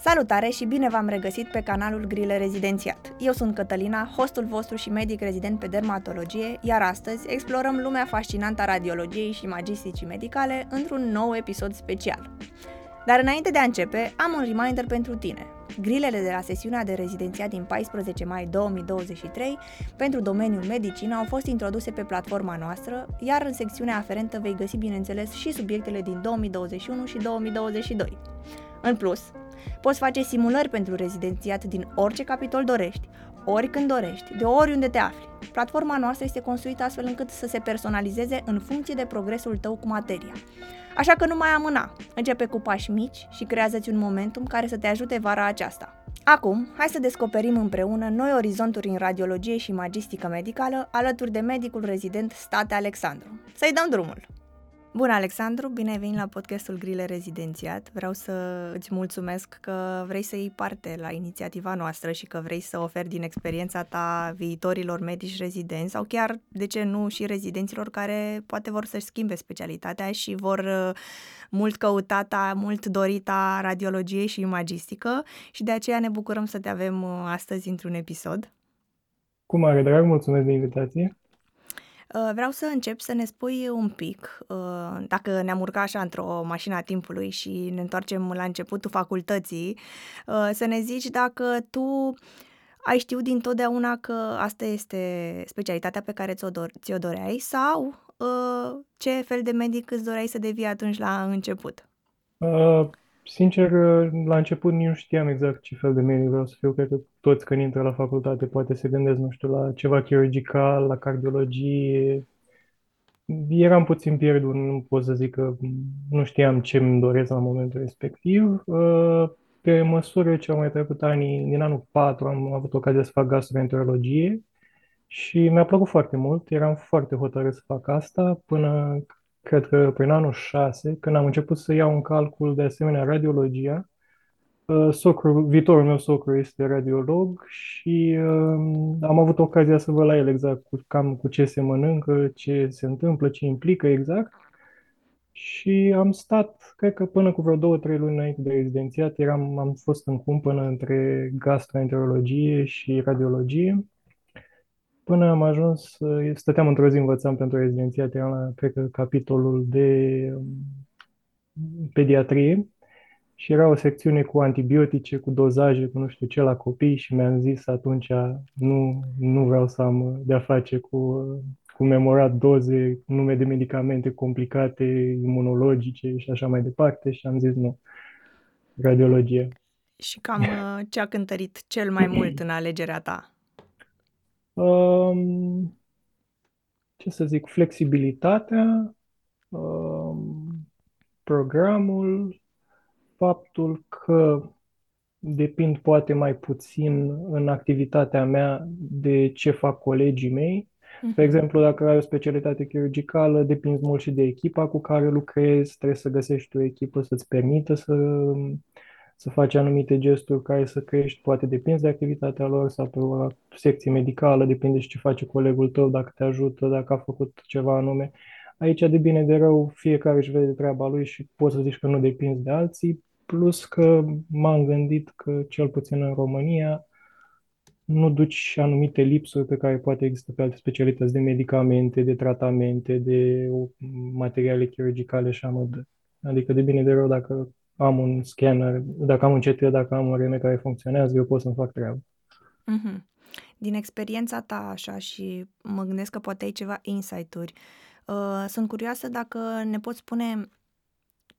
Salutare și bine v-am regăsit pe canalul Grile Rezidențiat. Eu sunt Cătălina, hostul vostru și medic rezident pe dermatologie, iar astăzi explorăm lumea fascinantă a radiologiei și magisticii medicale într-un nou episod special. Dar înainte de a începe, am un reminder pentru tine. Grilele de la sesiunea de rezidențiat din 14 mai 2023 pentru domeniul medicină au fost introduse pe platforma noastră, iar în secțiunea aferentă vei găsi, bineînțeles, și subiectele din 2021 și 2022. În plus, Poți face simulări pentru rezidențiat din orice capitol dorești, oricând dorești, de oriunde te afli. Platforma noastră este construită astfel încât să se personalizeze în funcție de progresul tău cu materia. Așa că nu mai amâna, începe cu pași mici și creează-ți un momentum care să te ajute vara aceasta. Acum, hai să descoperim împreună noi orizonturi în radiologie și magistică medicală alături de medicul rezident State Alexandru. Să-i dăm drumul! Bună, Alexandru! Bine ai venit la podcastul Grile Rezidențiat. Vreau să îți mulțumesc că vrei să iei parte la inițiativa noastră și că vrei să oferi din experiența ta viitorilor medici rezidenți sau chiar, de ce nu, și rezidenților care poate vor să-și schimbe specialitatea și vor uh, mult căutata, mult dorita radiologie și imagistică și de aceea ne bucurăm să te avem uh, astăzi într-un episod. Cu mare drag, mulțumesc de invitație. Uh, vreau să încep să ne spui un pic, uh, dacă ne-am urcat așa într-o mașină a timpului și ne întoarcem la începutul facultății, uh, să ne zici dacă tu ai știut dintotdeauna că asta este specialitatea pe care ți-o, dor- ți-o doreai sau ce fel de medic îți doreai să devii atunci la început? Uh, Sincer, la început nici nu știam exact ce fel de medic vreau să fiu. Cred că toți când intră la facultate poate se gândesc, nu știu, la ceva chirurgical, la cardiologie. Eram puțin pierdut, nu pot să zic că nu știam ce îmi doresc la momentul respectiv. Pe măsură ce au mai trecut anii, din anul 4 am avut ocazia să fac gastroenterologie și mi-a plăcut foarte mult. Eram foarte hotărât să fac asta până cred că prin anul 6, când am început să iau în calcul de asemenea radiologia, uh, socru, viitorul meu socru este radiolog și uh, am avut ocazia să văd la el exact cu, cam cu ce se mănâncă, ce se întâmplă, ce implică exact. Și am stat, cred că până cu vreo două, trei luni înainte de rezidențiat, eram, am fost în cumpănă între gastroenterologie și radiologie. Până am ajuns, stăteam într-o zi, învățam pentru rezidențiat, eram la, cred că, capitolul de um, pediatrie și era o secțiune cu antibiotice, cu dozaje, cu nu știu ce la copii și mi-am zis atunci nu, nu vreau să am de-a face cu, cu memorat doze, nume de medicamente complicate, imunologice și așa mai departe și am zis nu, radiologie. Și cam uh, ce a cântărit cel mai mult în alegerea ta? Um, ce să zic, flexibilitatea, um, programul, faptul că depind poate mai puțin în activitatea mea de ce fac colegii mei. De mhm. exemplu, dacă ai o specialitate chirurgicală, depinzi mult și de echipa cu care lucrezi, trebuie să găsești o echipă să-ți permită să să faci anumite gesturi care să crești, poate depinde de activitatea lor sau pe o secție medicală, depinde și ce face colegul tău, dacă te ajută, dacă a făcut ceva anume. Aici, de bine de rău, fiecare își vede treaba lui și poți să zici că nu depinzi de alții, plus că m-am gândit că, cel puțin în România, nu duci anumite lipsuri pe care poate există pe alte specialități de medicamente, de tratamente, de materiale chirurgicale și amădă. Adică de bine de rău, dacă am un scanner, dacă am un CT, dacă am un RM care funcționează, eu pot să-mi fac treaba. Mm-hmm. Din experiența ta așa și mă gândesc că poate ai ceva insight-uri, uh, sunt curioasă dacă ne poți spune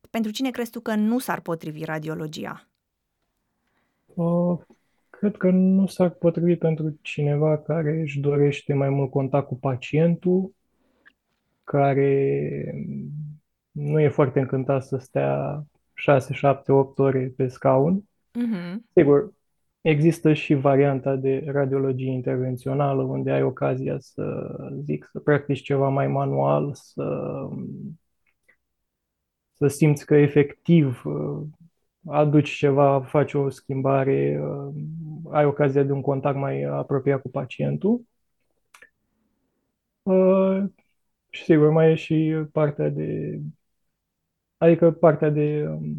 pentru cine crezi tu că nu s-ar potrivi radiologia? Uh, cred că nu s-ar potrivi pentru cineva care își dorește mai mult contact cu pacientul, care nu e foarte încântat să stea 6, 7, 8 ore pe scaun. Mm-hmm. Sigur, există și varianta de radiologie intervențională, unde ai ocazia să, zic, să practici ceva mai manual, să, să simți că efectiv uh, aduci ceva, faci o schimbare, uh, ai ocazia de un contact mai apropiat cu pacientul. Uh, și sigur, mai e și partea de Adică partea de um,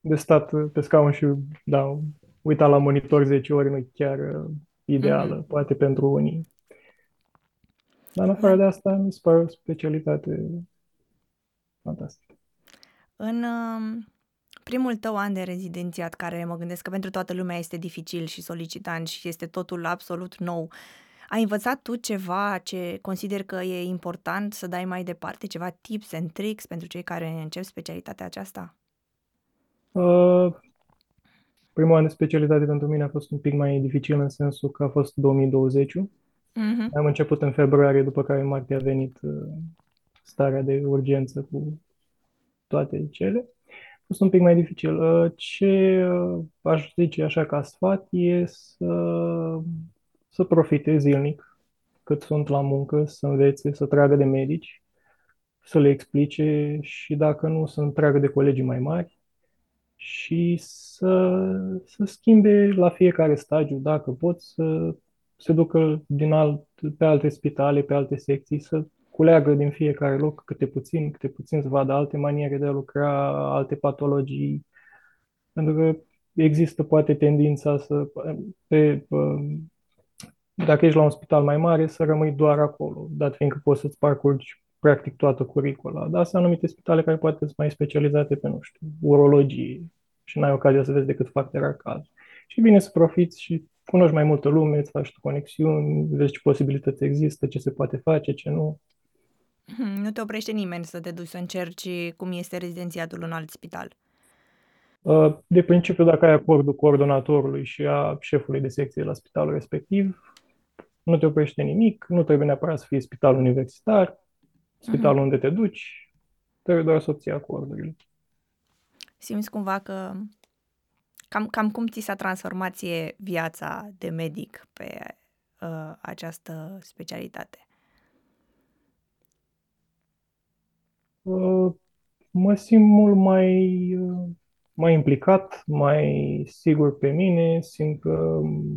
de stat pe scaun și, da, uita la monitor 10 ori nu e chiar uh, ideală, Mhm. poate pentru unii. Dar în afară de asta, mi se pare o specialitate fantastică. În um, primul tău an de rezidențiat, care mă gândesc că pentru toată lumea este dificil și solicitant și este totul absolut nou, ai învățat tu ceva ce consider că e important să dai mai departe, ceva tips and tricks pentru cei care încep specialitatea aceasta? Uh, primul an de specialitate pentru mine a fost un pic mai dificil în sensul că a fost 2020 Mhm. Am început în februarie, după care în martie a venit uh, starea de urgență cu toate cele. A fost un pic mai dificil. Uh, Ce uh, aș zice așa ca sfat e să, să profite zilnic cât sunt la muncă, să învețe, să tragă de medici, să le explice și dacă nu, să întreagă de colegii mai mari și să, să schimbe la fiecare stagiu, dacă pot, să se ducă din alt, pe alte spitale, pe alte secții, să culeagă din fiecare loc câte puțin, câte puțin să vadă alte maniere de a lucra, alte patologii, pentru că există poate tendința să, pe, dacă ești la un spital mai mare, să rămâi doar acolo, dat fiindcă poți să-ți parcurgi practic toată curicula. Dar sunt anumite spitale care poate sunt mai specializate pe, nu știu, urologie și n-ai ocazia să vezi decât foarte rar caz. Și bine să profiți și cunoști mai multă lume, îți faci tu conexiuni, vezi ce posibilități există, ce se poate face, ce nu. Mhm, Nu te oprește nimeni să te duci să încerci cum este rezidențiatul în alt spital. Uh, De principiu, dacă ai acordul coordonatorului și a șefului de secție la spitalul respectiv, nu te oprește nimic, nu trebuie neapărat să fie spital universitar, spitalul Mhm. unde te duci, trebuie doar să obții acordurile. Simți cumva că cam, cam cum ți s-a transformat ție viața de medic pe uh, această specialitate? Uh, Mă simt mult mai, uh, mai implicat, mai sigur pe mine, simt că um,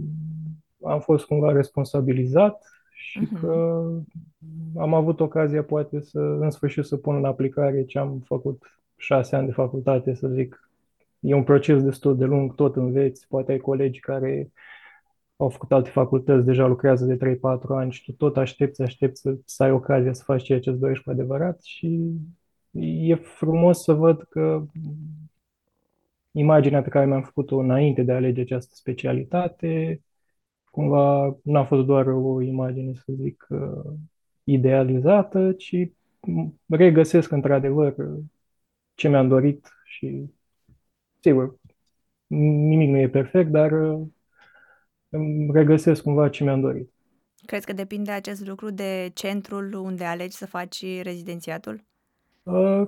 am fost cumva responsabilizat și Mhm. că am avut ocazia poate să, în sfârșit, să pun în aplicare ce am făcut șase ani de facultate, să zic. E un proces destul de lung, tot înveți, poate ai colegi care au făcut alte facultăți, deja lucrează de 3-4 ani și tu tot aștepți, aștepți să, să ai ocazia să faci ceea ce îți dorești cu adevărat și e frumos să văd că imaginea pe care mi-am făcut-o înainte de a alege această specialitate, cumva n-a fost doar o imagine, să zic, uh, idealizată, ci regăsesc într-adevăr ce mi-am dorit și, sigur, nimic nu e perfect, dar uh, îmi regăsesc cumva ce mi-am dorit. Crezi că depinde acest lucru de centrul unde alegi să faci rezidențiatul? Uh,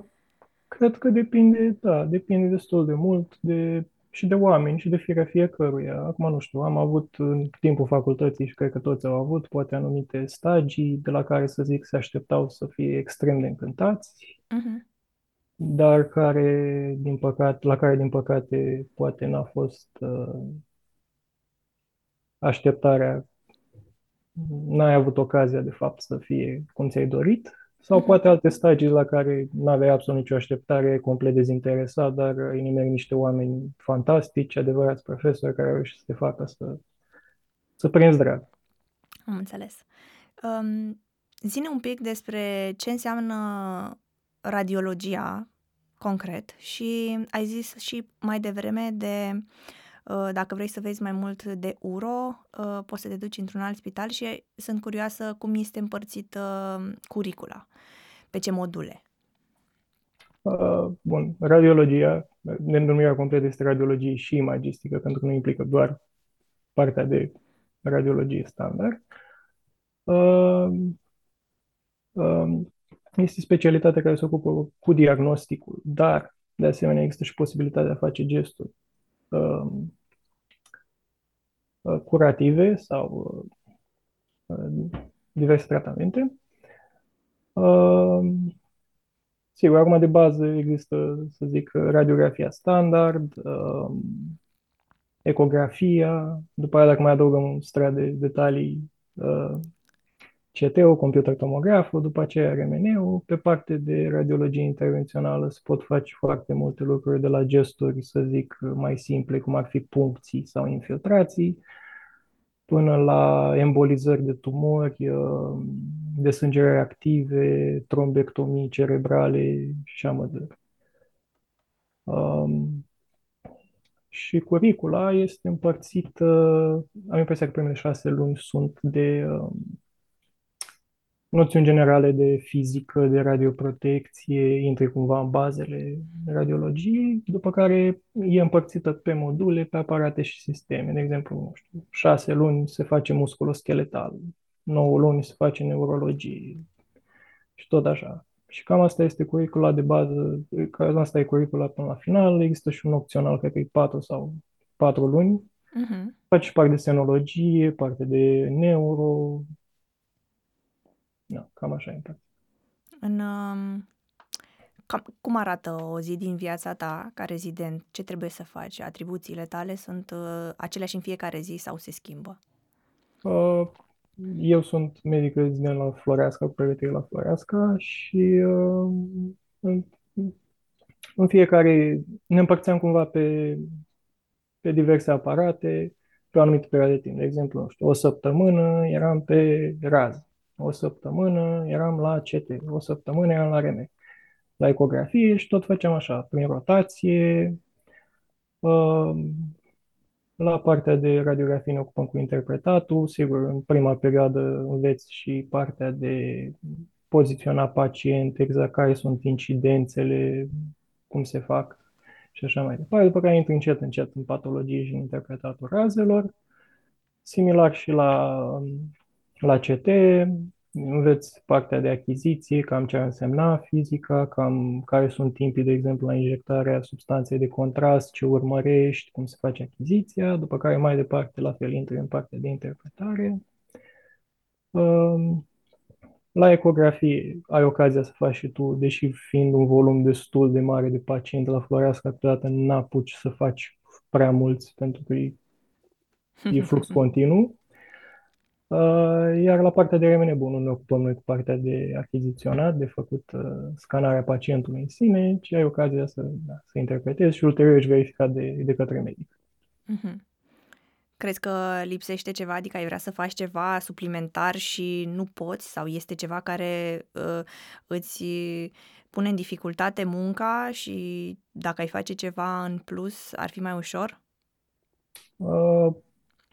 Cred că depinde, da, depinde destul de mult de, și de oameni și de firea fiecăruia. Acum nu știu, am avut în timpul facultății și cred că toți au avut poate anumite stagii de la care să zic se așteptau să fie extrem de încântați, Mhm. dar care, din păcate, la care din păcate poate n-a fost uh, așteptarea, n-ai avut ocazia de fapt să fie cum ți-ai dorit. Sau Mhm. poate alte stagii la care nu aveai absolut nicio așteptare, complet dezinteresat, dar îi nimeri niște oameni fantastici, adevărați profesori care au reușit să te facă să, să prinzi drag. Am înțeles. Um, zine un pic despre ce înseamnă radiologia concret și ai zis și mai devreme de uh, dacă vrei să vezi mai mult de uro, uh, poți să te duci într-un alt spital și sunt curioasă cum este împărțită curicula, pe ce module. Uh, bun, radiologia, denumirea completă este radiologie și imagistică, pentru că nu implică doar partea de radiologie standard. Uh, uh, este specialitatea care se ocupă cu diagnosticul, dar de asemenea există și posibilitatea de a face gesturi uh, uh, curative sau uh, diverse tratamente. Uh, sigur, acum de bază există, să zic, radiografia standard, uh, ecografia, după aia dacă mai adăugăm un strat de detalii, uh, CT-ul, computer tomograful, după aceea RMN-ul. Pe parte de radiologie intervențională se pot face foarte multe lucruri, de la gesturi, să zic, mai simple, cum ar fi puncții sau infiltrații, până la embolizări de tumori, uh, desângerări active, trombectomii cerebrale și așa mai departe. Um, și curicula este împărțită, am impresia că primele șase luni sunt de um, noțiuni generale de fizică, de radioprotecție, intri cumva în bazele radiologiei, după care e împărțită pe module, pe aparate și sisteme. De exemplu, nu știu, șase luni se face musculoscheletal, nouă luni se face neurologie și tot așa. Și cam asta este curicula de bază, cam asta e curicula până la final. Există și un opțional, cred că e 4 sau 4 luni. Uh-huh. Faci parte de senologie, parte de neuro. Da, cam așa e în, um, cam, cum arată o zi din viața ta ca rezident? Ce trebuie să faci? Atribuțiile tale sunt uh, aceleași în fiecare zi sau se schimbă? Uh, eu sunt medic rezident la Floreasca, cu pregătire la Floreasca și uh, în, în fiecare ne împărțeam cumva pe, pe diverse aparate pe o anumită perioadă de timp. De exemplu, nu știu, o săptămână eram pe raz, o săptămână eram la CT, o săptămână eram la RM, la ecografie și tot făceam așa, prin rotație. Uh, la partea de radiografie ne ocupăm cu interpretatul. Sigur, în prima perioadă înveți și partea de poziționa pacient, exact care sunt incidențele, cum se fac și așa mai departe. După care intri încet, încet în patologie și în interpretatul razelor. Similar și la, la CT, înveți partea de achiziție, cam ce ar însemna fizica, cam care sunt timpii, de exemplu, la injectarea substanței de contrast, ce urmărești, cum se face achiziția, după care mai departe, la fel, intri în partea de interpretare. Um, la ecografie ai ocazia să faci și tu, deși fiind un volum destul de mare de pacienți la Floreasca, câteodată n-apuci să faci prea mulți pentru că e, e flux continuu. Uh, iar la partea de remene bun, nu ne ocupăm noi cu partea de achiziționat, de făcut uh, scanarea pacientului în sine, ci ai ocazia să, da, să interpretezi și ulterior ești verificat de, de către medic. Uh-huh. Crezi că lipsește ceva, adică ai vrea să faci ceva suplimentar și nu poți sau este ceva care uh, îți pune în dificultate munca și dacă ai face ceva în plus ar fi mai ușor? Uh,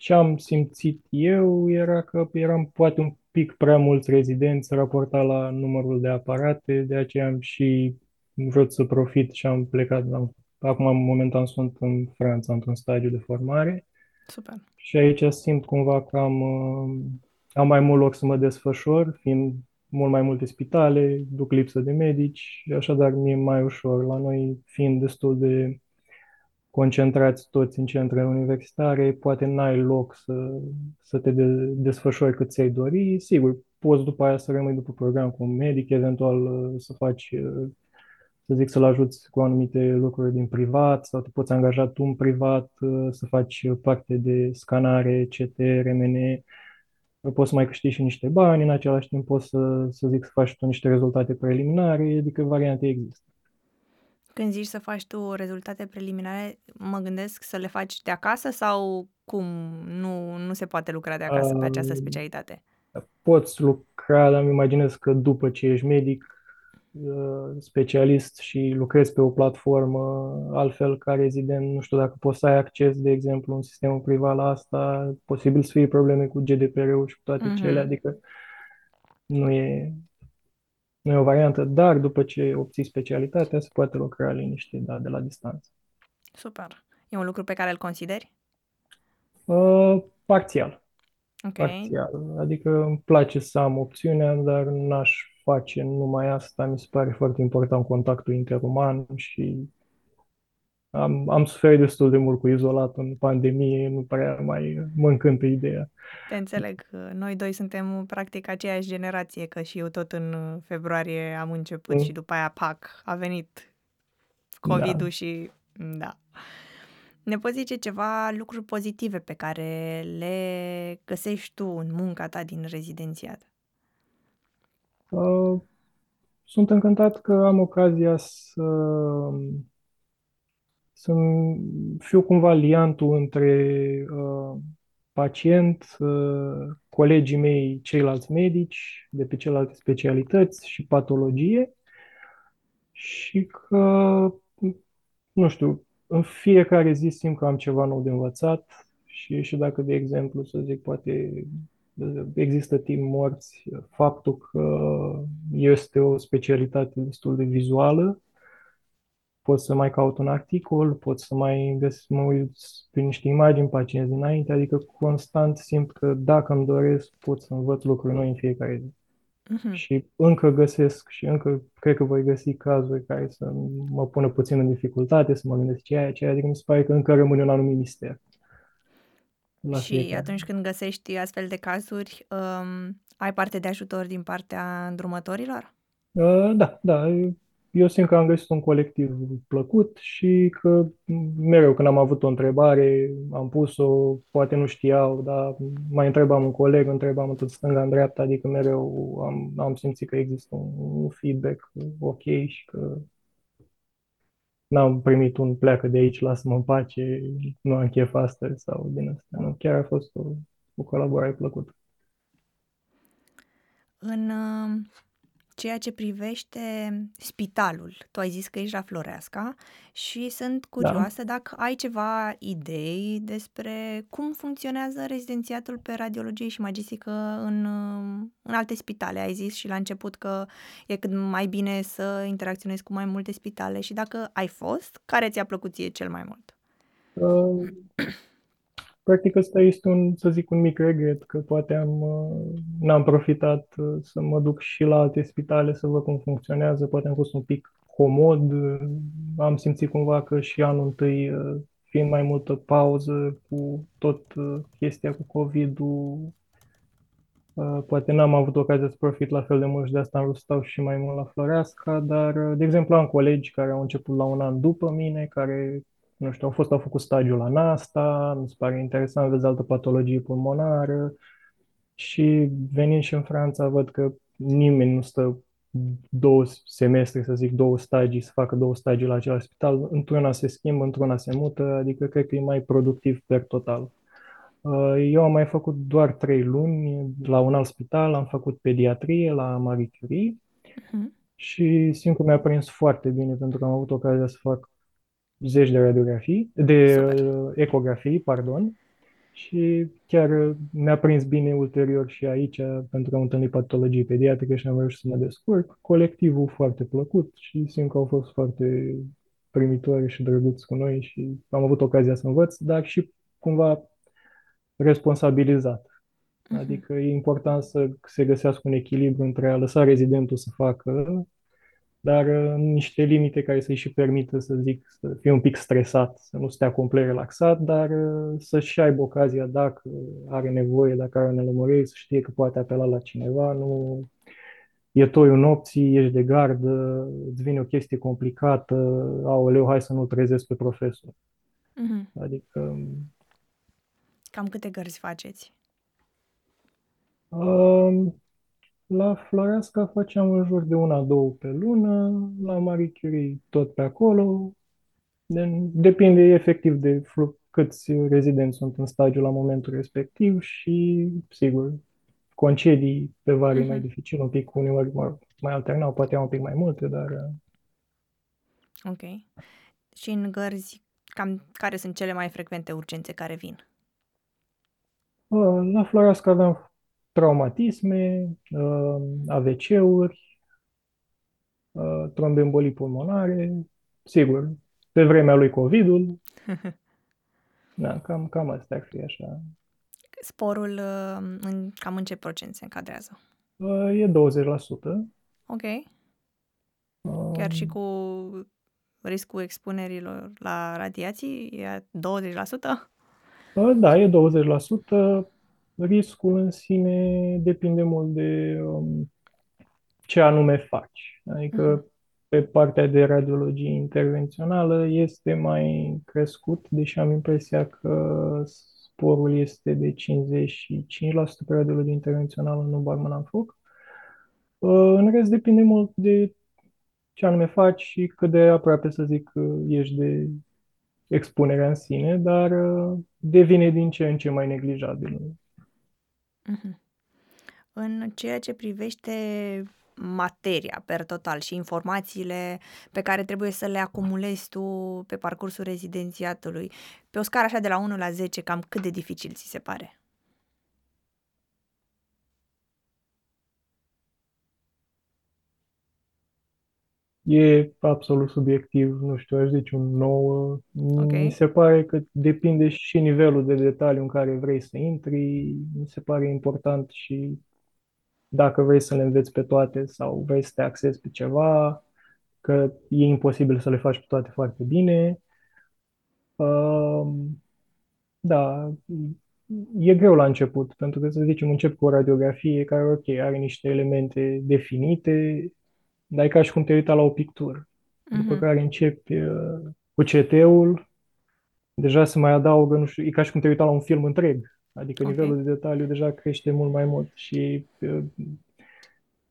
ce am simțit eu era că eram poate un pic prea mulți rezidenți raportat la numărul de aparate, de aceea am și vrut să profit și am plecat. Am, acum, momentan, sunt în Franța, într-un stagiu de formare. Super. Și aici simt cumva că am, uh, am mai mult loc să mă desfășor, fiind mult mai multe spitale, duc lipsă de medici, așadar mi-e mai ușor. La noi, fiind destul de concentrați toți în centrele universitare, poate n-ai loc să, să te de, desfășori cât ți-ai dori. Sigur, poți după aia să rămâi după program cu un medic, eventual uh, să faci, uh, să zic, să-l ajuți cu anumite lucruri din privat sau te poți angaja tu în privat uh, să faci parte de scanare, CT, RMN, poți să mai câștigi și niște bani, în același timp poți să, să zic să faci tu niște rezultate preliminare, adică variante există. Când zici să faci tu rezultate preliminare, mă gândesc să le faci de acasă sau cum? Nu, nu se poate lucra de acasă pe această specialitate? Poți lucra, dar îmi imaginez că după ce ești medic, uh, specialist și lucrezi pe o platformă altfel ca rezident, nu știu dacă poți să ai acces, de exemplu, în sistemul privat la asta, posibil să fie probleme cu GDPR-ul și cu toate mm-hmm. cele, adică nu e, nu e o variantă, dar după ce obții specialitatea, se poate lucra liniște, da, de la distanță. Super. E un lucru pe care îl consideri? Uh, parțial. Okay. Parțial. Adică îmi place să am opțiunea, dar n-aș face numai asta. Mi se pare foarte important contactul interuman și am, am suferit destul de mult cu izolat în pandemie, nu prea mai mă încântă ideea. Te înțeleg. Noi doi suntem practic aceeași generație, că și eu tot în februarie am început mm. și după aia, pac, a venit COVID-ul da. și da. Ne poți zice ceva lucruri pozitive pe care le găsești tu în munca ta din rezidențiat? Uh, sunt încântat că am ocazia să, să fiu cumva liantul între uh, pacient, uh, colegii mei, ceilalți medici de pe celelalte specialități și patologie și că, nu știu, în fiecare zi simt că am ceva nou de învățat și, și dacă, de exemplu, să zic, poate există timp morți, faptul că este o specialitate destul de vizuală, pot să mai caut un articol, pot să mai găs, mă uit pe niște imagini pacienți dinainte, adică constant simt că dacă îmi doresc, pot să învăț lucruri noi în fiecare zi. Uh-huh. Și încă găsesc și încă cred că voi găsi cazuri care să mă pună puțin în dificultate, să mă gândesc ce e ce adică mi se pare că încă rămâne un anumit mister. La și fiecare. atunci când găsești astfel de cazuri, um, ai parte de ajutor din partea îndrumătorilor? Uh, da, da. Eu simt că am găsit un colectiv plăcut și că mereu când am avut o întrebare, am pus-o, poate nu știau, dar mai întrebam un coleg, întrebam tot stânga în dreapta, adică mereu am, am simțit că există un, un feedback ok și că n-am primit un pleacă de aici, lasă-mă în pace, nu am chef astăzi sau din asta. Nu, chiar a fost o, o colaborare plăcută. În ceea ce privește spitalul, tu ai zis că ești la Floreasca și sunt da. curioasă da. dacă ai ceva idei despre cum funcționează rezidențiatul pe radiologie și magistică în, în alte spitale. Ai zis și la început că e cât mai bine să interacționezi cu mai multe spitale și dacă ai fost, care ți-a plăcut ție cel mai mult? Uh, Practic ăsta este un, să zic, un mic regret, că poate am, uh, n-am profitat uh, să mă duc și la alte spitale să văd cum funcționează, poate am fost un pic comod, uh, am simțit cumva că și anul întâi, fiind mai multă pauză cu tot chestia cu COVID-ul, poate n-am avut ocazia să profit la fel de mult și de asta am vrut să stau și mai mult la Floreasca, dar, de exemplu, am colegi care au început la un an după mine, care nu știu, au fost, au făcut stagiul la NASTA, mi se pare interesant, vezi altă patologie pulmonară și venind și în Franța văd că nimeni nu stă două semestre, să zic, două stagii, să facă două stagii la același spital, într-una se schimbă, într-una se mută, adică cred că e mai productiv per total. Uh, eu am mai făcut doar trei luni la un alt spital, am făcut pediatrie la Marie Curie uh-huh. și simt că mi-a prins foarte bine pentru că am avut ocazia să fac zeci de radiografii, de uh, ecografii, pardon, și chiar mi-a prins bine ulterior și aici, pentru că am întâlnit patologii pediatrice și am reușit să mă descurc. Colectivul foarte plăcut și simt că au fost foarte primitori și drăguți cu noi și am avut ocazia să învăț, dar și cumva responsabilizat. Mhm. Adică e important să se găsească un echilibru între a lăsa rezidentul să facă dar uh, niște limite care să-i și permită, să zic, să fie un pic stresat, să nu stea complet relaxat, dar uh, să-și aibă ocazia dacă are nevoie, dacă are nelămuriri, să știe că poate apela la cineva, nu e toiul nopții, ești de gardă, îți vine o chestie complicată, aoleu, hai să nu trezesc pe profesor. Mm-hmm. Adică... Um, Cam câte gărzi faceți? Um, la Floreasca făceam în jur de una, două pe lună, la Marie Curie tot pe acolo. Depinde efectiv de câți rezidenți sunt în stagiu la momentul respectiv și, sigur, concedii pe vari uh-huh. mai dificil, un pic uneori mai alternau, poate un pic mai multe, dar... Uh, ok. Și în gărzi, cam care sunt cele mai frecvente urgențe care vin? Uh, la Floreasca aveam traumatisme, uh, AVC-uri, uh, trombembolii pulmonare, sigur, pe vremea lui COVID-ul. Da, cam, cam asta ar fi așa. Sporul uh, în, cam în ce procent se încadrează? E 20%. Ok. Chiar și cu riscul expunerilor la radiații e 20%? Da, e 20%. Riscul în sine depinde mult de um, ce anume faci. Adică mm. pe partea de radiologie intervențională este mai crescut, deși am impresia că sporul este de 55% pe radiologie intervențională, nu Barman am foc. Uh, în rest depinde mult de ce anume faci și cât de aproape, să zic, uh, ești de expunerea în sine, dar uh, devine din ce în ce mai neglijabil. Mhm. În ceea ce privește materia per total și informațiile pe care trebuie să le acumulezi tu pe parcursul rezidențiatului, pe o scară așa de la 1 la 10, cam cât de dificil ți se pare? E absolut subiectiv, nu știu, aș zice un 9. Ok. Mi se pare că depinde și nivelul de detaliu în care vrei să intri. Mi se pare important și dacă vrei să le înveți pe toate sau vrei să te axezi pe ceva, că e imposibil să le faci pe toate foarte bine. Um, da, e greu la început, pentru că, să zicem, încep cu o radiografie care, ok, are niște elemente definite, dar e ca și cum te uita la o pictură. După Mhm. care începi uh, cu CT-ul, deja se mai adaugă, nu știu, e ca și cum te uita la un film întreg. Adică Ok. nivelul de detaliu deja crește mult mai mult și uh,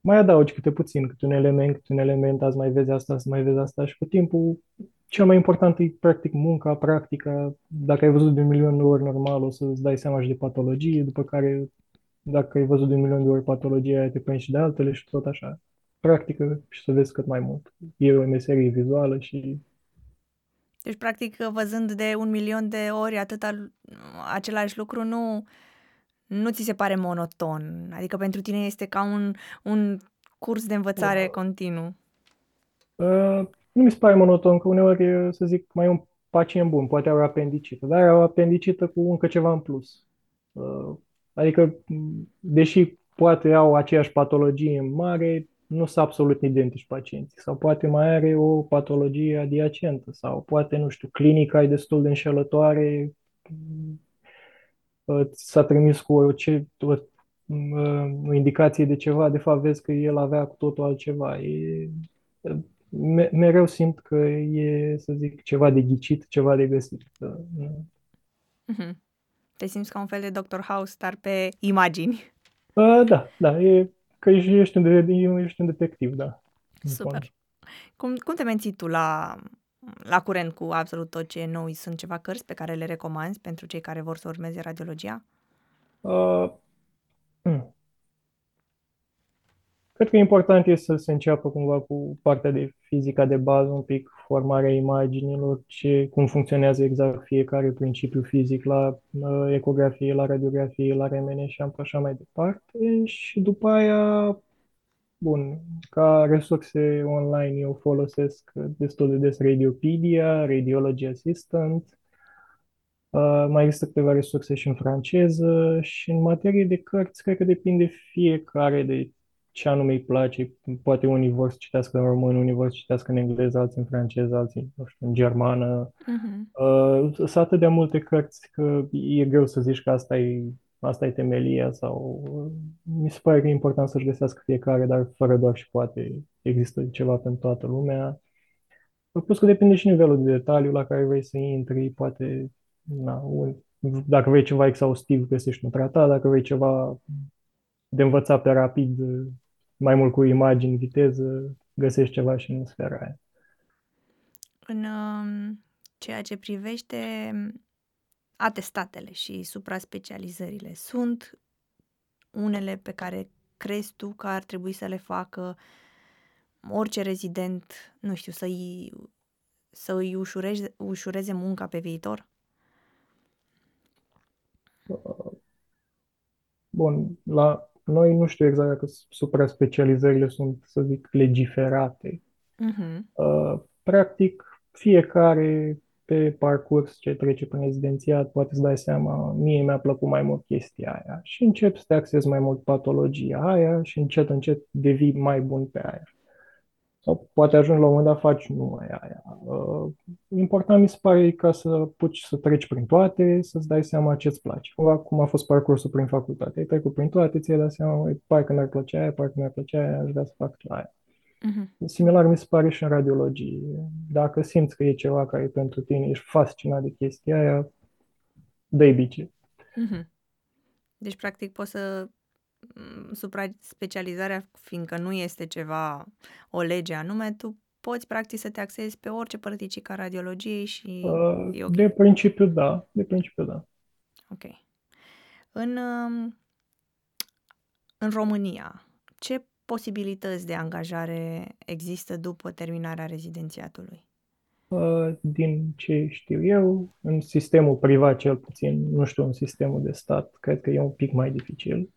mai adaugi câte puțin, câte un element, câte un element, azi mai vezi asta, azi mai vezi asta și cu timpul cel mai important e practic munca, practica. Dacă ai văzut de un milion de ori normal, o să-ți dai seama și de patologie, după care dacă ai văzut de un milion de ori patologie, aia te prinzi și de altele și tot așa. Practică și să vezi cât mai mult. E o meserie vizuală și Deci, practic, văzând de un milion de ori atâta același lucru, nu, nu ți se pare monoton. Adică pentru tine este ca un, un curs de învățare continuu. Uh, nu mi se pare monoton că uneori, uh, să zic, mai e un pacient bun, poate are o apendicită, dar are o apendicită cu încă ceva în plus. Uh, adică, m, deși poate au aceeași patologie în mare, nu sunt absolut identici pacienții. Sau poate mai are o patologie adiacentă, sau poate, nu știu, clinica e destul de înșelătoare, uh, ți s-a trimis cu o, ce, o, m, o indicație de ceva, de fapt vezi că el avea cu totul altceva. E, me- mereu simt că e, să zic, ceva de ghicit, ceva de găsit. Că, nu. Mhm. Te simți ca un fel de Dr. House, dar pe imagini. Uh, da, da, e că ești, ești, un, de, ești un detectiv, da. în fond. Super. Cum, cum te menții tu la, la curent cu absolut tot ce e nou? Sunt ceva cărți pe care le recomanzi pentru cei care vor să urmeze radiologia? Uh, hmm. Cred că important este să se înceapă cumva cu partea de fizica de bază, un pic formarea imaginilor, ce, cum funcționează exact fiecare principiu fizic la uh, ecografie, la radiografie, la remene și așa mai departe. Și după aia, bun, ca resurse online eu folosesc destul de des Radiopedia, Radiology Assistant, Uh, mai există câteva resurse și în franceză și în materie de cărți, cred că depinde fiecare de ce anume îi place. Poate unii vor să citească în român, unii vor să citească în engleză, alții în franceză, alții, nu știu, în germană. Mhm. Uh, sunt atât de multe cărți că e greu să zici că asta e, asta e temelia sau... uh, Mi se pare că e important să-și găsească fiecare, dar fără doar și poate există ceva pentru toată lumea. Plus că depinde și nivelul de detaliu la care vrei să intri, poate, na, un, dacă vrei ceva exhaustiv, găsești un tratat, dacă vrei ceva de învățat pe rapid, mai mult cu imagini, viteză, găsești ceva și în sfera aia. În um, ceea ce privește atestatele și supra-specializările, sunt unele pe care crezi tu că ar trebui să le facă orice rezident, nu știu, să-i, să îi ușureze, ușureze munca pe viitor? Bun, la noi nu știu exact dacă supra-specializările sunt, să zic, legiferate. Mhm. Uh, Practic, fiecare pe parcurs ce trece prin rezidențiat poate să dai seama, mie mi-a plăcut mai mult chestia aia și încep să te axezi mai mult patologia aia și încet, încet devii mai bun pe aia. Sau poate ajungi la un moment dat faci numai aia. Uh, important mi se pare ca să puți să treci prin toate, să-ți dai seama ce-ți place. Cumva cum a fost parcursul prin facultate. Ai trecut prin toate, ți-ai dat seama, "Măi, parcă mi-ar plăcea aia, parcă mi-ar plăcea aia, aș vrea să fac aia. Mhm. Similar mi se pare și în radiologie. Dacă simți că e ceva care e pentru tine, ești fascinat de chestia aia, dă-i bice. Mhm. Deci, practic, poți să mm, supra-specializarea, fiindcă nu este ceva, o lege anume, tu poți practic să te axezi pe orice părticică a radiologiei și Uh, e ok. De principiu, da. De principiu, da. Ok. În, um, în România, ce posibilități de angajare există după terminarea rezidențiatului? Uh, Din ce știu eu, în sistemul privat cel puțin, nu știu, în sistemul de stat, cred că e un pic mai dificil,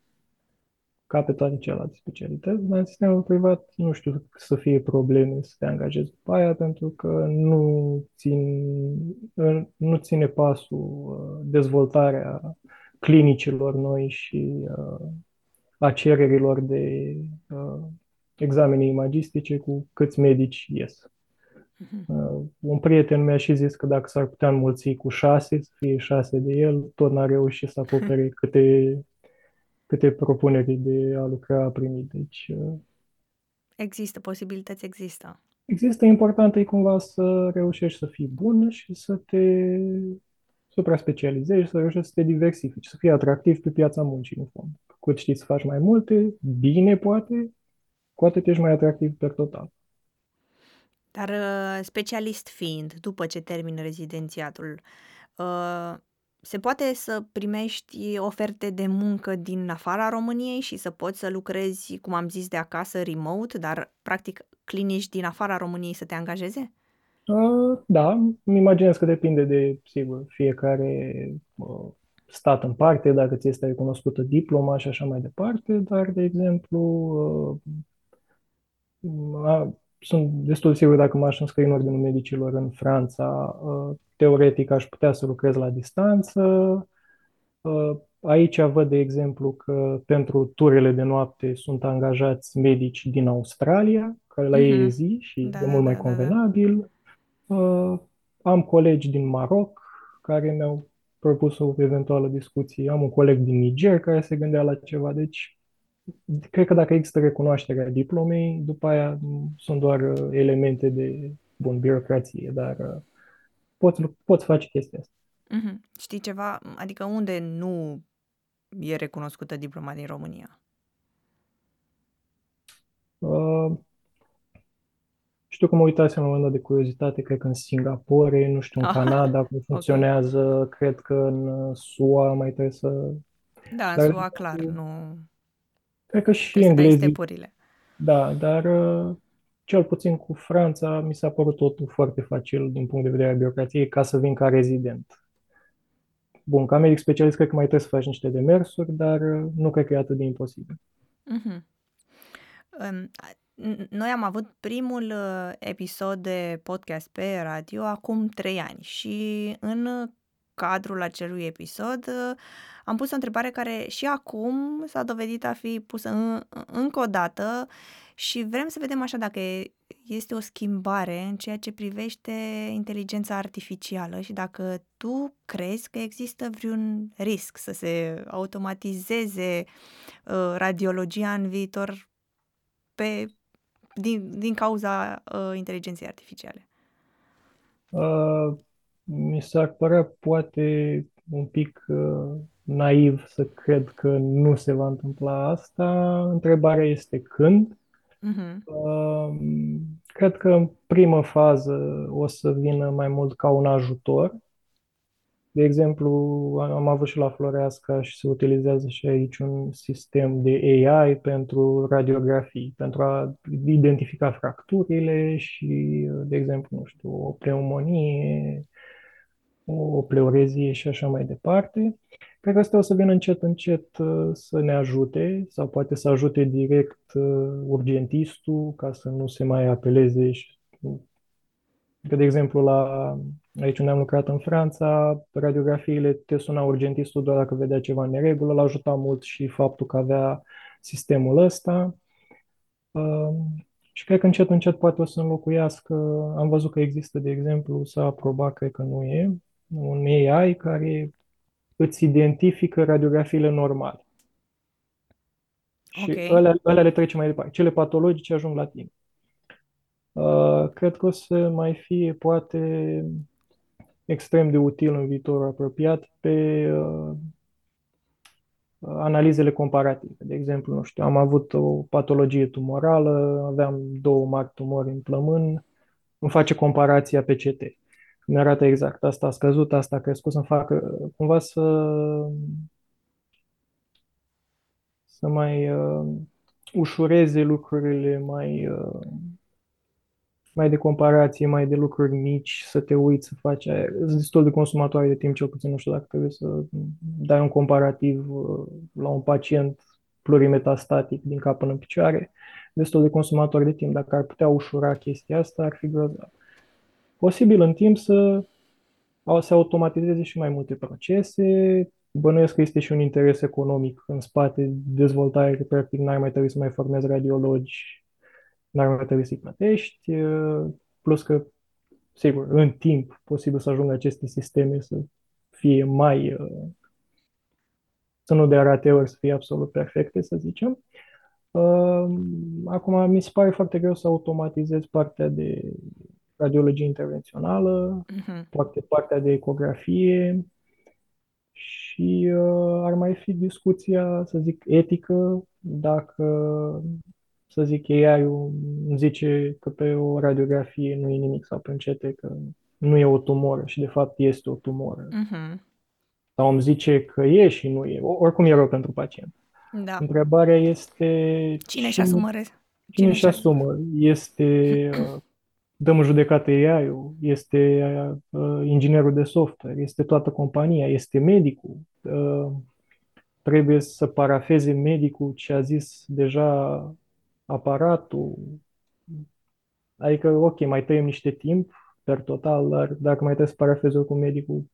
ca pe toate celelalte specialități, dar în sistemul privat nu știu să fie probleme să te angajezi după aia, pentru că nu, țin, nu ține pasul uh, dezvoltarea clinicilor noi și uh, a cererilor de uh, examene imagistice cu câți medici ies. Mhm. Uh, un prieten mi-a și zis că dacă s-ar putea înmulți cu șase, să fie șase de el, tot n-a reușit să acopere câte, câte propuneri de a lucra a primit. Deci uh, Există, posibilități există. există important e cumva să reușești să fii bun și să te supra-specializezi, să reușești să te diversifici, să fii atractiv pe piața muncii, în fond. Cu cât știi să faci mai multe, bine poate, cu atât ești mai atractiv pe total. Dar uh, specialist fiind, după ce termin rezidențiatul, uh, se poate să primești oferte de muncă din afara României și să poți să lucrezi, cum am zis, de acasă, remote, dar practic clinici din afara României să te angajeze? Uh, Da, îmi imaginez că depinde de, sigur, fiecare uh, stat în parte, dacă ți este recunoscută diploma și așa mai departe, dar, de exemplu, uh, a- sunt destul de sigur dacă m-aș înscrie în Ordinul Medicilor în Franța, uh, teoretic aș putea să lucrez la distanță. Uh, Aici văd, de exemplu, că pentru turele de noapte sunt angajați medici din Australia, care la ei e Mhm. zi și Da, e da, mult mai da, da, da. convenabil. Uh, am colegi din Maroc care mi-au propus o eventuală discuție. Am un coleg din Niger care se gândea la ceva. Deci, cred că dacă există recunoașterea diplomei, după aia m, sunt doar uh, elemente de, bun, birocrație, dar uh, poți, lu- poți face chestia asta. Mhm. Știi ceva? Adică unde nu e recunoscută diploma din România? Uh, știu că mă uitasem la un moment dat de curiozitate, cred că în Singapore, nu știu, în Ah, Canada cum ok. funcționează, cred că în uh, SUA mai trebuie să... Da, în Dar SUA, clar, nu... cred că și Trebuie să dai englezii stepurile. Da, dar uh, cel puțin cu Franța mi s-a părut totul foarte facil din punct de vedere al birocrației ca să vin ca rezident. Bun, ca medic specialist cred că mai trebuie să faci niște demersuri, dar uh, nu cred că e atât de imposibil. Mhm. În- a- n- Noi am avut primul uh, episod de podcast pe radio acum trei ani și în cadrul acelui episod uh, am pus o întrebare care și acum s-a dovedit a fi pusă în, încă o dată și vrem să vedem așa dacă e- este o schimbare în ceea ce privește inteligența artificială și dacă tu crezi că există vreun risc să se automatizeze uh, radiologia în viitor pe, din, din cauza uh, inteligenței artificiale. Uh, mi s-ar părea poate un pic uh, naiv să cred că nu se va întâmpla asta. Întrebarea este când. Mhm. Uh, cred că în primă fază o să vină mai mult ca un ajutor. De exemplu, am am avut și la Floreasca și se utilizează și aici un sistem de AI pentru radiografii, pentru a identifica fracturile și, de exemplu, nu știu, o pneumonie, o pleurezie și așa mai departe. Cred că asta o să vină încet, încet uh, să ne ajute sau poate să ajute direct uh, urgentistul ca să nu se mai apeleze și Că, de exemplu, la, aici unde am lucrat în Franța, radiografiile te suna urgentistul doar dacă vedea ceva în neregulă, l-a ajutat mult și faptul că avea sistemul ăsta. Uh, și cred că încet, încet poate o să înlocuiască. Am văzut că există, de exemplu, s-a aprobat, cred că nu e, un AI care îți identifică radiografiile normale. Și Ok. alea, alea le trece mai departe. Cele patologice ajung la tine. Uh, cred că o să mai fie, poate, extrem de util în viitorul apropiat pe uh, analizele comparative. De exemplu, nu știu, am avut o patologie tumorală, aveam două mari tumori în plămân, îmi face comparația pe CT. Mi arată exact, asta a scăzut, asta a crescut, să-mi facă cumva să, să mai uh, ușureze lucrurile, mai, uh, mai de comparație, mai de lucruri mici, să te uiți, să faci aia. Sunt destul de consumatoare de timp, cel puțin nu știu dacă trebuie să dai un comparativ uh, la un pacient plurimetastatic din cap până în picioare, destul de consumator de timp. Dacă ar putea ușura chestia asta, ar fi grozav. Posibil în timp să se automatizeze și mai multe procese. Bănuiesc că este și un interes economic în spate, dezvoltare, că practic n-ar mai trebui să mai formezi radiologi, n-ar mai trebui să-i plătești, plus că, sigur, în timp posibil să ajungă aceste sisteme să fie mai, să nu dea rateuri, să fie absolut perfecte, să zicem. Acum, mi se pare foarte greu să automatizez partea de radiologie intervențională, uh-huh. poate partea de ecografie și uh, ar mai fi discuția, să zic, etică, dacă, să zic, AI-ul îmi zice că pe o radiografie nu e nimic sau pe un CT că nu e o tumoră și de fapt este o tumoră. Uh-huh. Sau îmi zice că e și nu e. Oricum e rău pentru pacient. Da. Întrebarea este... Cine și asumă? Cine, cine și asumă? Este uh, dăm în judecată AI-ul, este uh, inginerul de software, este toată compania, este medicul. Uh, trebuie să parafeze medicul ce a zis deja aparatul. Adică, ok, mai tăiem niște timp per total, dar dacă mai trebuie să parafeze cu medicul,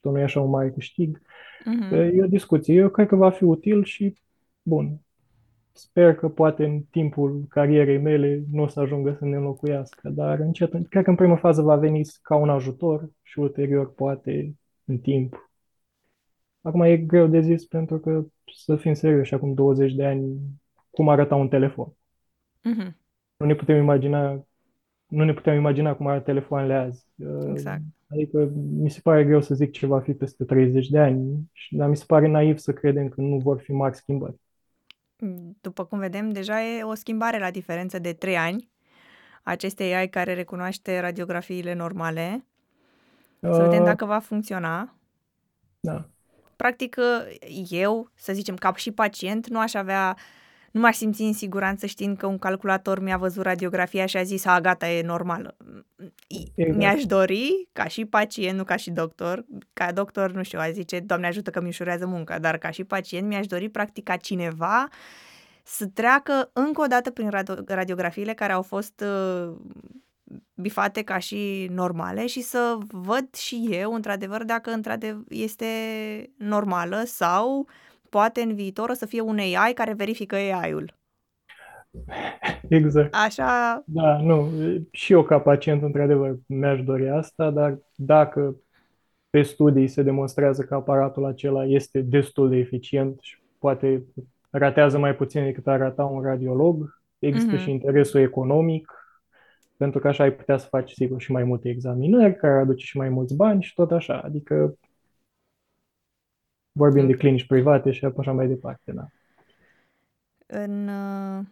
tot nu e așa un mare câștig. Uh-huh. E o discuție. Eu cred că va fi util și bun. Sper că poate în timpul carierei mele nu o să ajungă să ne înlocuiască, dar încet, cred că în primă fază va veni ca un ajutor și ulterior poate în timp. Acum e greu de zis pentru că, să fim serioși, acum 20 de ani, cum arăta un telefon. Uh-huh. Nu ne putem imagina nu ne putem imagina cum arată telefoanele azi. Exact. Adică mi se pare greu să zic ce va fi peste 30 de ani, dar mi se pare naiv să credem că nu vor fi mari schimbări. După cum vedem, deja e o schimbare la diferență de 3 ani. Aceste AI care recunoaște radiografiile normale. Uh, să vedem uh. dacă va funcționa. Da. Practic, eu, să zicem, ca și pacient, nu aș avea nu m-aș simți în siguranță știind că un calculator mi-a văzut radiografia și a zis, a, gata, e normală. Exact. Mi-aș dori, ca și pacient, nu ca și doctor, ca doctor, nu știu, a zice, Doamne ajută că mi ușurează munca, dar ca și pacient mi-aș dori, practic, ca cineva să treacă încă o dată prin radio- radiografiile care au fost uh, bifate ca și normale și să văd și eu, într-adevăr, dacă într-adevăr este normală sau uh, poate în viitor o să fie un AI care verifică AI-ul. Exact. Așa... Da, nu, și eu ca pacient, într-adevăr, mi-aș dori asta, dar dacă pe studii se demonstrează că aparatul acela este destul de eficient și poate ratează mai puțin decât ar rata un radiolog, există mm-hmm. și interesul economic, pentru că așa ai putea să faci, sigur, și mai multe examinări, care aduce și mai mulți bani și tot așa. Adică vorbim mm. de clinici private și așa mai departe. Da. În uh,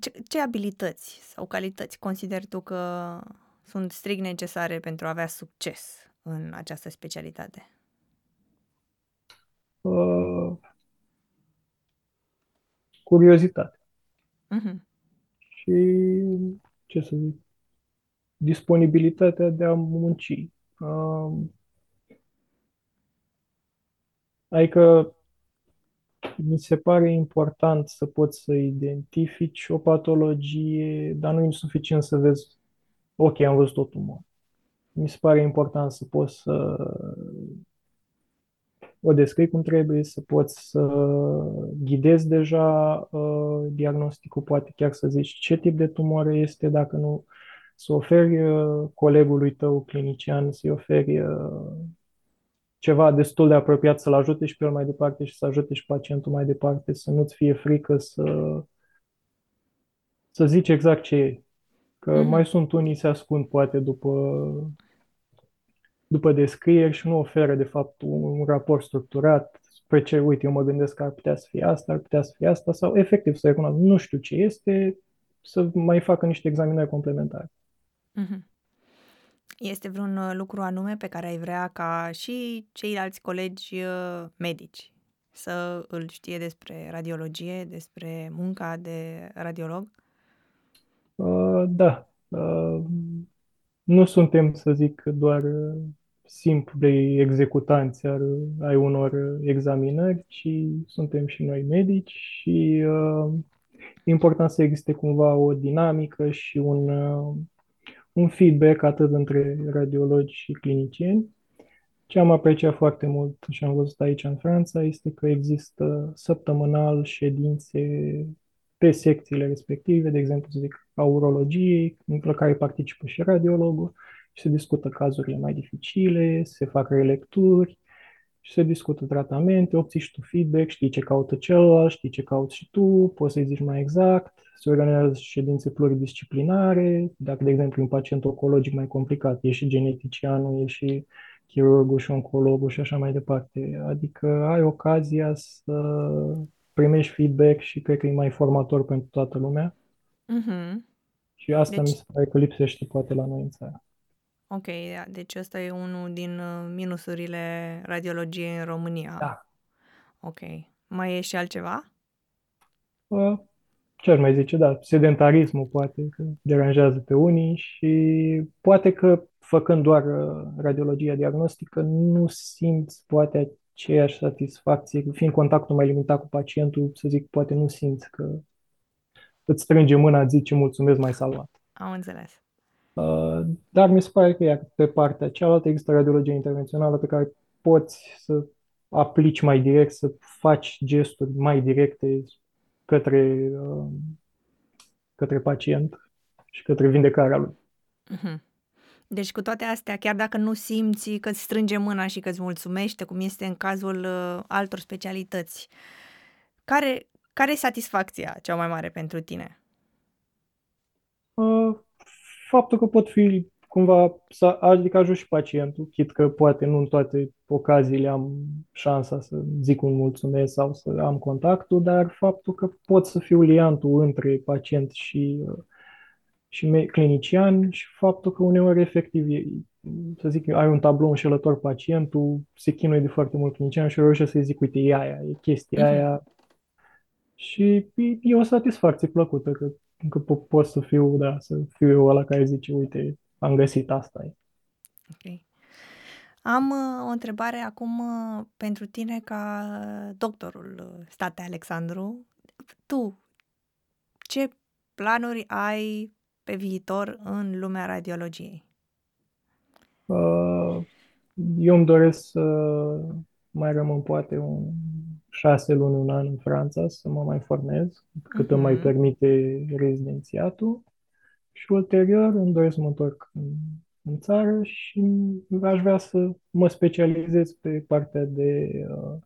ce, ce abilități sau calități consideri tu că sunt strict necesare pentru a avea succes în această specialitate? Uh, curiozitate. Uh-huh. Și, ce să zic, disponibilitatea de a munci. Uh, Adică mi se pare important să poți să identifici o patologie, dar nu e suficient să vezi, ok, am văzut o tumoră. Mi se pare important să poți să o descrii cum trebuie, să poți să ghidezi deja uh, diagnosticul, poate chiar să zici ce tip de tumoră este, dacă nu, să oferi uh, colegului tău clinician, să-i oferi uh, ceva destul de apropiat să-l ajute și pe el mai departe și să ajute și pacientul mai departe, să nu-ți fie frică să, să zici exact ce e. Că mm-hmm. mai sunt unii se ascund poate după, după descrieri și nu oferă de fapt un, un raport structurat, spre ce, uite, eu mă gândesc că ar putea să fie asta, ar putea să fie asta, sau efectiv să recunosc, nu știu ce este, să mai facă niște examinări complementare. Mm-hmm. Este vreun uh, lucru anume pe care ai vrea ca și ceilalți colegi uh, medici să îl știe despre radiologie, despre munca de radiolog? Uh, da. Uh, nu suntem, să zic, doar uh, simpli executanți ar, ai unor examinări, ci suntem și noi medici și uh, e important să existe cumva o dinamică și un, uh, un feedback atât între radiologi și clinicieni. Ce am apreciat foarte mult și am văzut aici în Franța este că există săptămânal ședințe pe secțiile respective, de exemplu, să zic, a urologiei, în care participă și radiologul, și se discută cazurile mai dificile, se fac relecturi și se discută tratamente, obții și tu feedback, știi ce caută celălalt, știi ce cauți și tu, poți să-i zici mai exact, se organizează ședințe pluridisciplinare, dacă, de exemplu, un pacient oncologic mai complicat, e și geneticianul, e și chirurgul și oncologul și așa mai departe. Adică ai ocazia să primești feedback și cred că e mai formator pentru toată lumea. Mm-hmm. Și asta deci... mi se pare că lipsește poate la noi în țară. Ok, deci ăsta e unul din uh, minusurile radiologiei în România. Da. Ok. Mai e și altceva? Uh, ce ar mai zice, da, sedentarismul poate că deranjează pe unii și poate că făcând doar uh, radiologia diagnostică nu simți poate aceeași satisfacție, fiind contactul mai limitat cu pacientul, să zic, poate nu simți că îți strânge mâna, zice mulțumesc, mai salvat. Am înțeles. Uh, dar mi se pare că iar pe partea cealaltă există radiologie intervențională pe care poți să aplici mai direct, să faci gesturi mai directe către, uh, către pacient și către vindecarea lui. Uh-huh. Deci cu toate astea, chiar dacă nu simți că îți strânge mâna și că îți mulțumește, cum este în cazul uh, altor specialități, care, care e satisfacția cea mai mare pentru tine? Uh, faptul că pot fi cumva, să, adică ajut și pacientul, chit că poate nu în toate ocaziile am șansa să zic un mulțumesc sau să am contactul, dar faptul că pot să fiu liantul între pacient și, și clinician și faptul că uneori efectiv să zic, ai un tablou înșelător pacientul, se chinuie de foarte mult clinician și reușește să-i zic, uite, e aia, e chestia uh-huh. aia. Și e, e o satisfacție plăcută că încă po- pot să fiu, da, să fiu eu ăla care zice, uite, am găsit asta. Ok. Am uh, o întrebare acum uh, pentru tine ca doctorul uh, State Alexandru. Tu, ce planuri ai pe viitor în lumea radiologiei? Uh, eu îmi doresc să mai rămân poate un șase luni, un an în Franța să mă mai formez, cât uh-huh. îmi mai mhm. permite rezidențiatul și ulterior îmi doresc să mă întorc în, în țară și aș vrea să mă specializez pe partea de uh,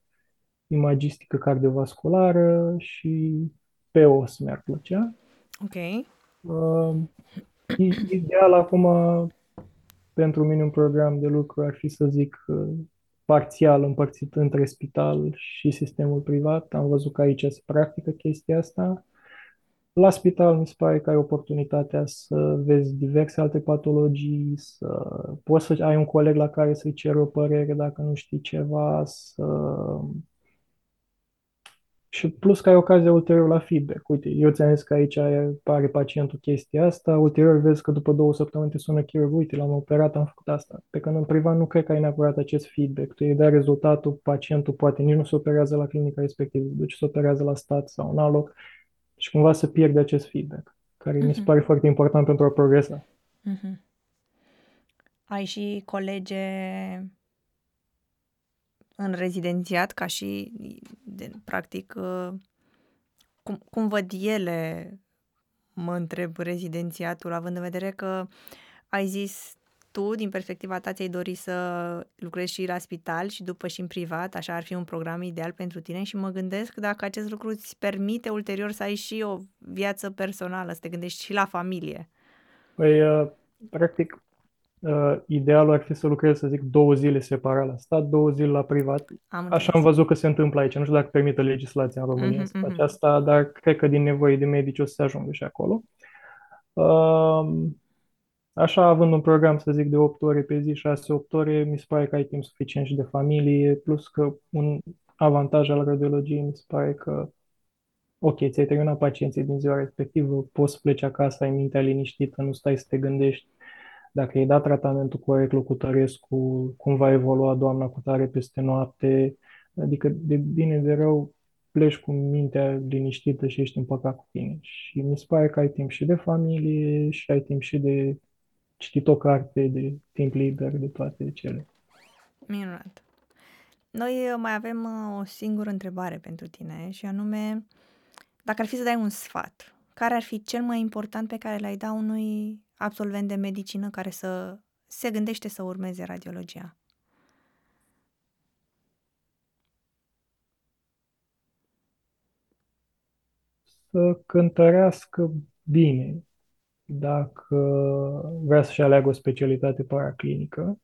imagistică cardiovasculară și pe os mi-ar plăcea. Ok. Uh, ideal acum pentru mine un program de lucru ar fi să zic uh, parțial împărțit între spital și sistemul privat. Am văzut că aici se practică chestia asta. La spital mi se pare că ai oportunitatea să vezi diverse alte patologii, să poți să ai un coleg la care să-i ceri o părere dacă nu știi ceva, să și plus că ai ocazia ulterior la feedback. Uite, eu ți-am zis că aici pare pacientul chestia asta, ulterior vezi că după două săptămâni te sună chirurg, uite, l-am operat, am făcut asta. Pe când în privat nu cred că ai neapărat acest feedback. Tu îi dai rezultatul, pacientul poate nici nu se operează la clinica respectivă, deci se operează la stat sau în alt loc și cumva să pierde acest feedback, care mm-hmm. mi se mhm. pare foarte important pentru a progresa. Mm-hmm. Ai și colege în rezidențiat ca și, de, practic, uh, cum, cum văd ele, mă întreb, rezidențiatul, având în vedere că ai zis tu, din perspectiva ta, ți-ai dori să lucrezi și la spital și după și în privat, așa ar fi un program ideal pentru tine și mă gândesc dacă acest lucru îți permite ulterior să ai și o viață personală, să te gândești și la familie. Păi, uh, practic, uh, idealul ar fi să lucrez, să zic, două zile separat la stat, două zile la privat. Am Așa am văzut că se întâmplă aici. Nu știu dacă permite legislația în România Mhm, să faci mhm. asta, dar cred că din nevoie de medici o să se ajungă și acolo. Uh, Așa, având un program, să zic, de 8 ore pe zi, 6-8 ore, mi se pare că ai timp suficient și de familie, plus că un avantaj al radiologiei mi se pare că, ok, ți-ai terminat pacienții din ziua respectivă, poți să pleci acasă, ai mintea liniștită, nu stai să te gândești dacă ai dat tratamentul corect locutărescu, cum va evolua doamna cu tare peste noapte, adică de bine de rău pleci cu mintea liniștită și ești împăcat cu tine. Și mi se pare că ai timp și de familie și ai timp și de citit o carte, de timp liber, de toate cele. Minunat. Noi uh, mai avem uh, o singură întrebare pentru tine și anume, dacă ar fi să dai un sfat, care ar fi cel mai important pe care l-ai da unui absolvent de medicină care să se gândește să urmeze radiologia? Să cântărească bine dacă vrea să-și aleagă o specialitate paraclinică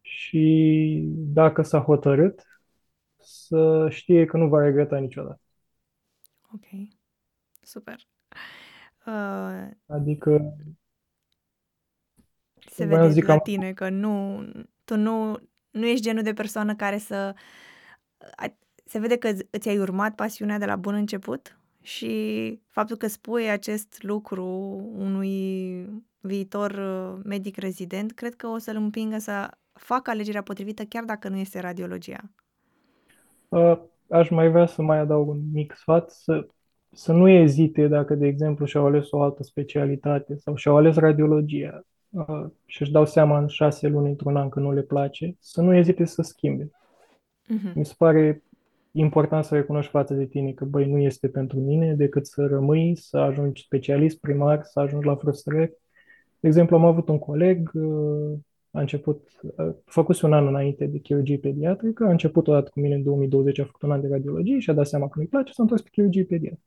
și dacă s-a hotărât să știe că nu va regreta niciodată. Ok, super. Uh, Adică se Voiam vede să zic la că am- tine că nu, tu nu, nu ești genul de persoană care să... a- Se vede că îți- îți-ai urmat pasiunea de la bun început și faptul că spui acest lucru unui viitor uh, medic rezident, cred că o să-l împingă să facă alegerea potrivită chiar dacă nu este radiologia. Uh, Aș mai vrea să mai adaug un mic sfat, să, să nu ezite dacă, de exemplu, și-au ales o altă specialitate sau și-au ales radiologia uh, și își dau seama în șase luni, într-un an, că nu le place, să nu ezite să schimbe. Mhm. Mi se pare important să recunoști față de tine că, băi, nu este pentru mine, decât să rămâi, să ajungi specialist primar, să ajungi la frustrări. De exemplu, am avut un coleg, uh, a început, a făcut un an înainte de chirurgie pediatrică, a început odată cu mine în 2020, a făcut un an de radiologie și a dat seama că nu-i place, s-a întors pe chirurgie pediatrică.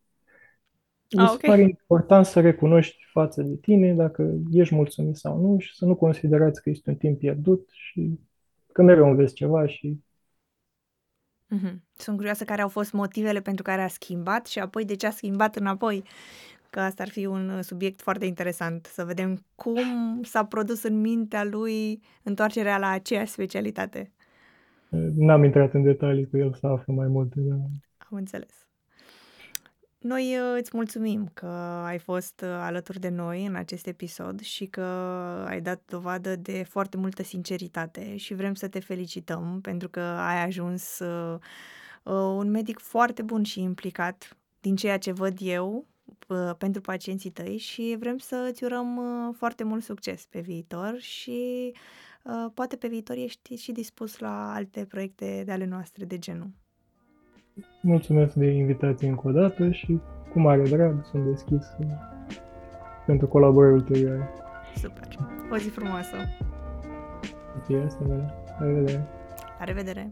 Mi Ah, se ok. pare important să recunoști față de tine dacă ești mulțumit sau nu și să nu considerați că este un timp pierdut și că mereu înveți ceva și Mhm. Sunt curioasă care au fost motivele pentru care a schimbat și apoi de ce a schimbat înapoi. Că asta ar fi un uh, subiect foarte interesant, să vedem cum s-a produs în mintea lui întoarcerea la aceeași specialitate. uh, n-am intrat în detalii cu el să aflu mai multe, dar Am înțeles. Noi uh, îți mulțumim că ai fost uh, alături de noi în acest episod și că ai dat dovadă de foarte multă sinceritate și vrem să te felicităm pentru că ai ajuns uh, uh, un medic foarte bun și implicat din ceea ce văd eu uh, pentru pacienții tăi și vrem să îți urăm uh, foarte mult succes pe viitor și uh, poate pe viitor ești și dispus la alte proiecte de ale noastre de genul. Mulțumesc de invitație încă o dată și cu mare drag sunt deschis uh, pentru colaborări ulterioare. Super! O zi frumoasă! Fie asta, la revedere! La revedere!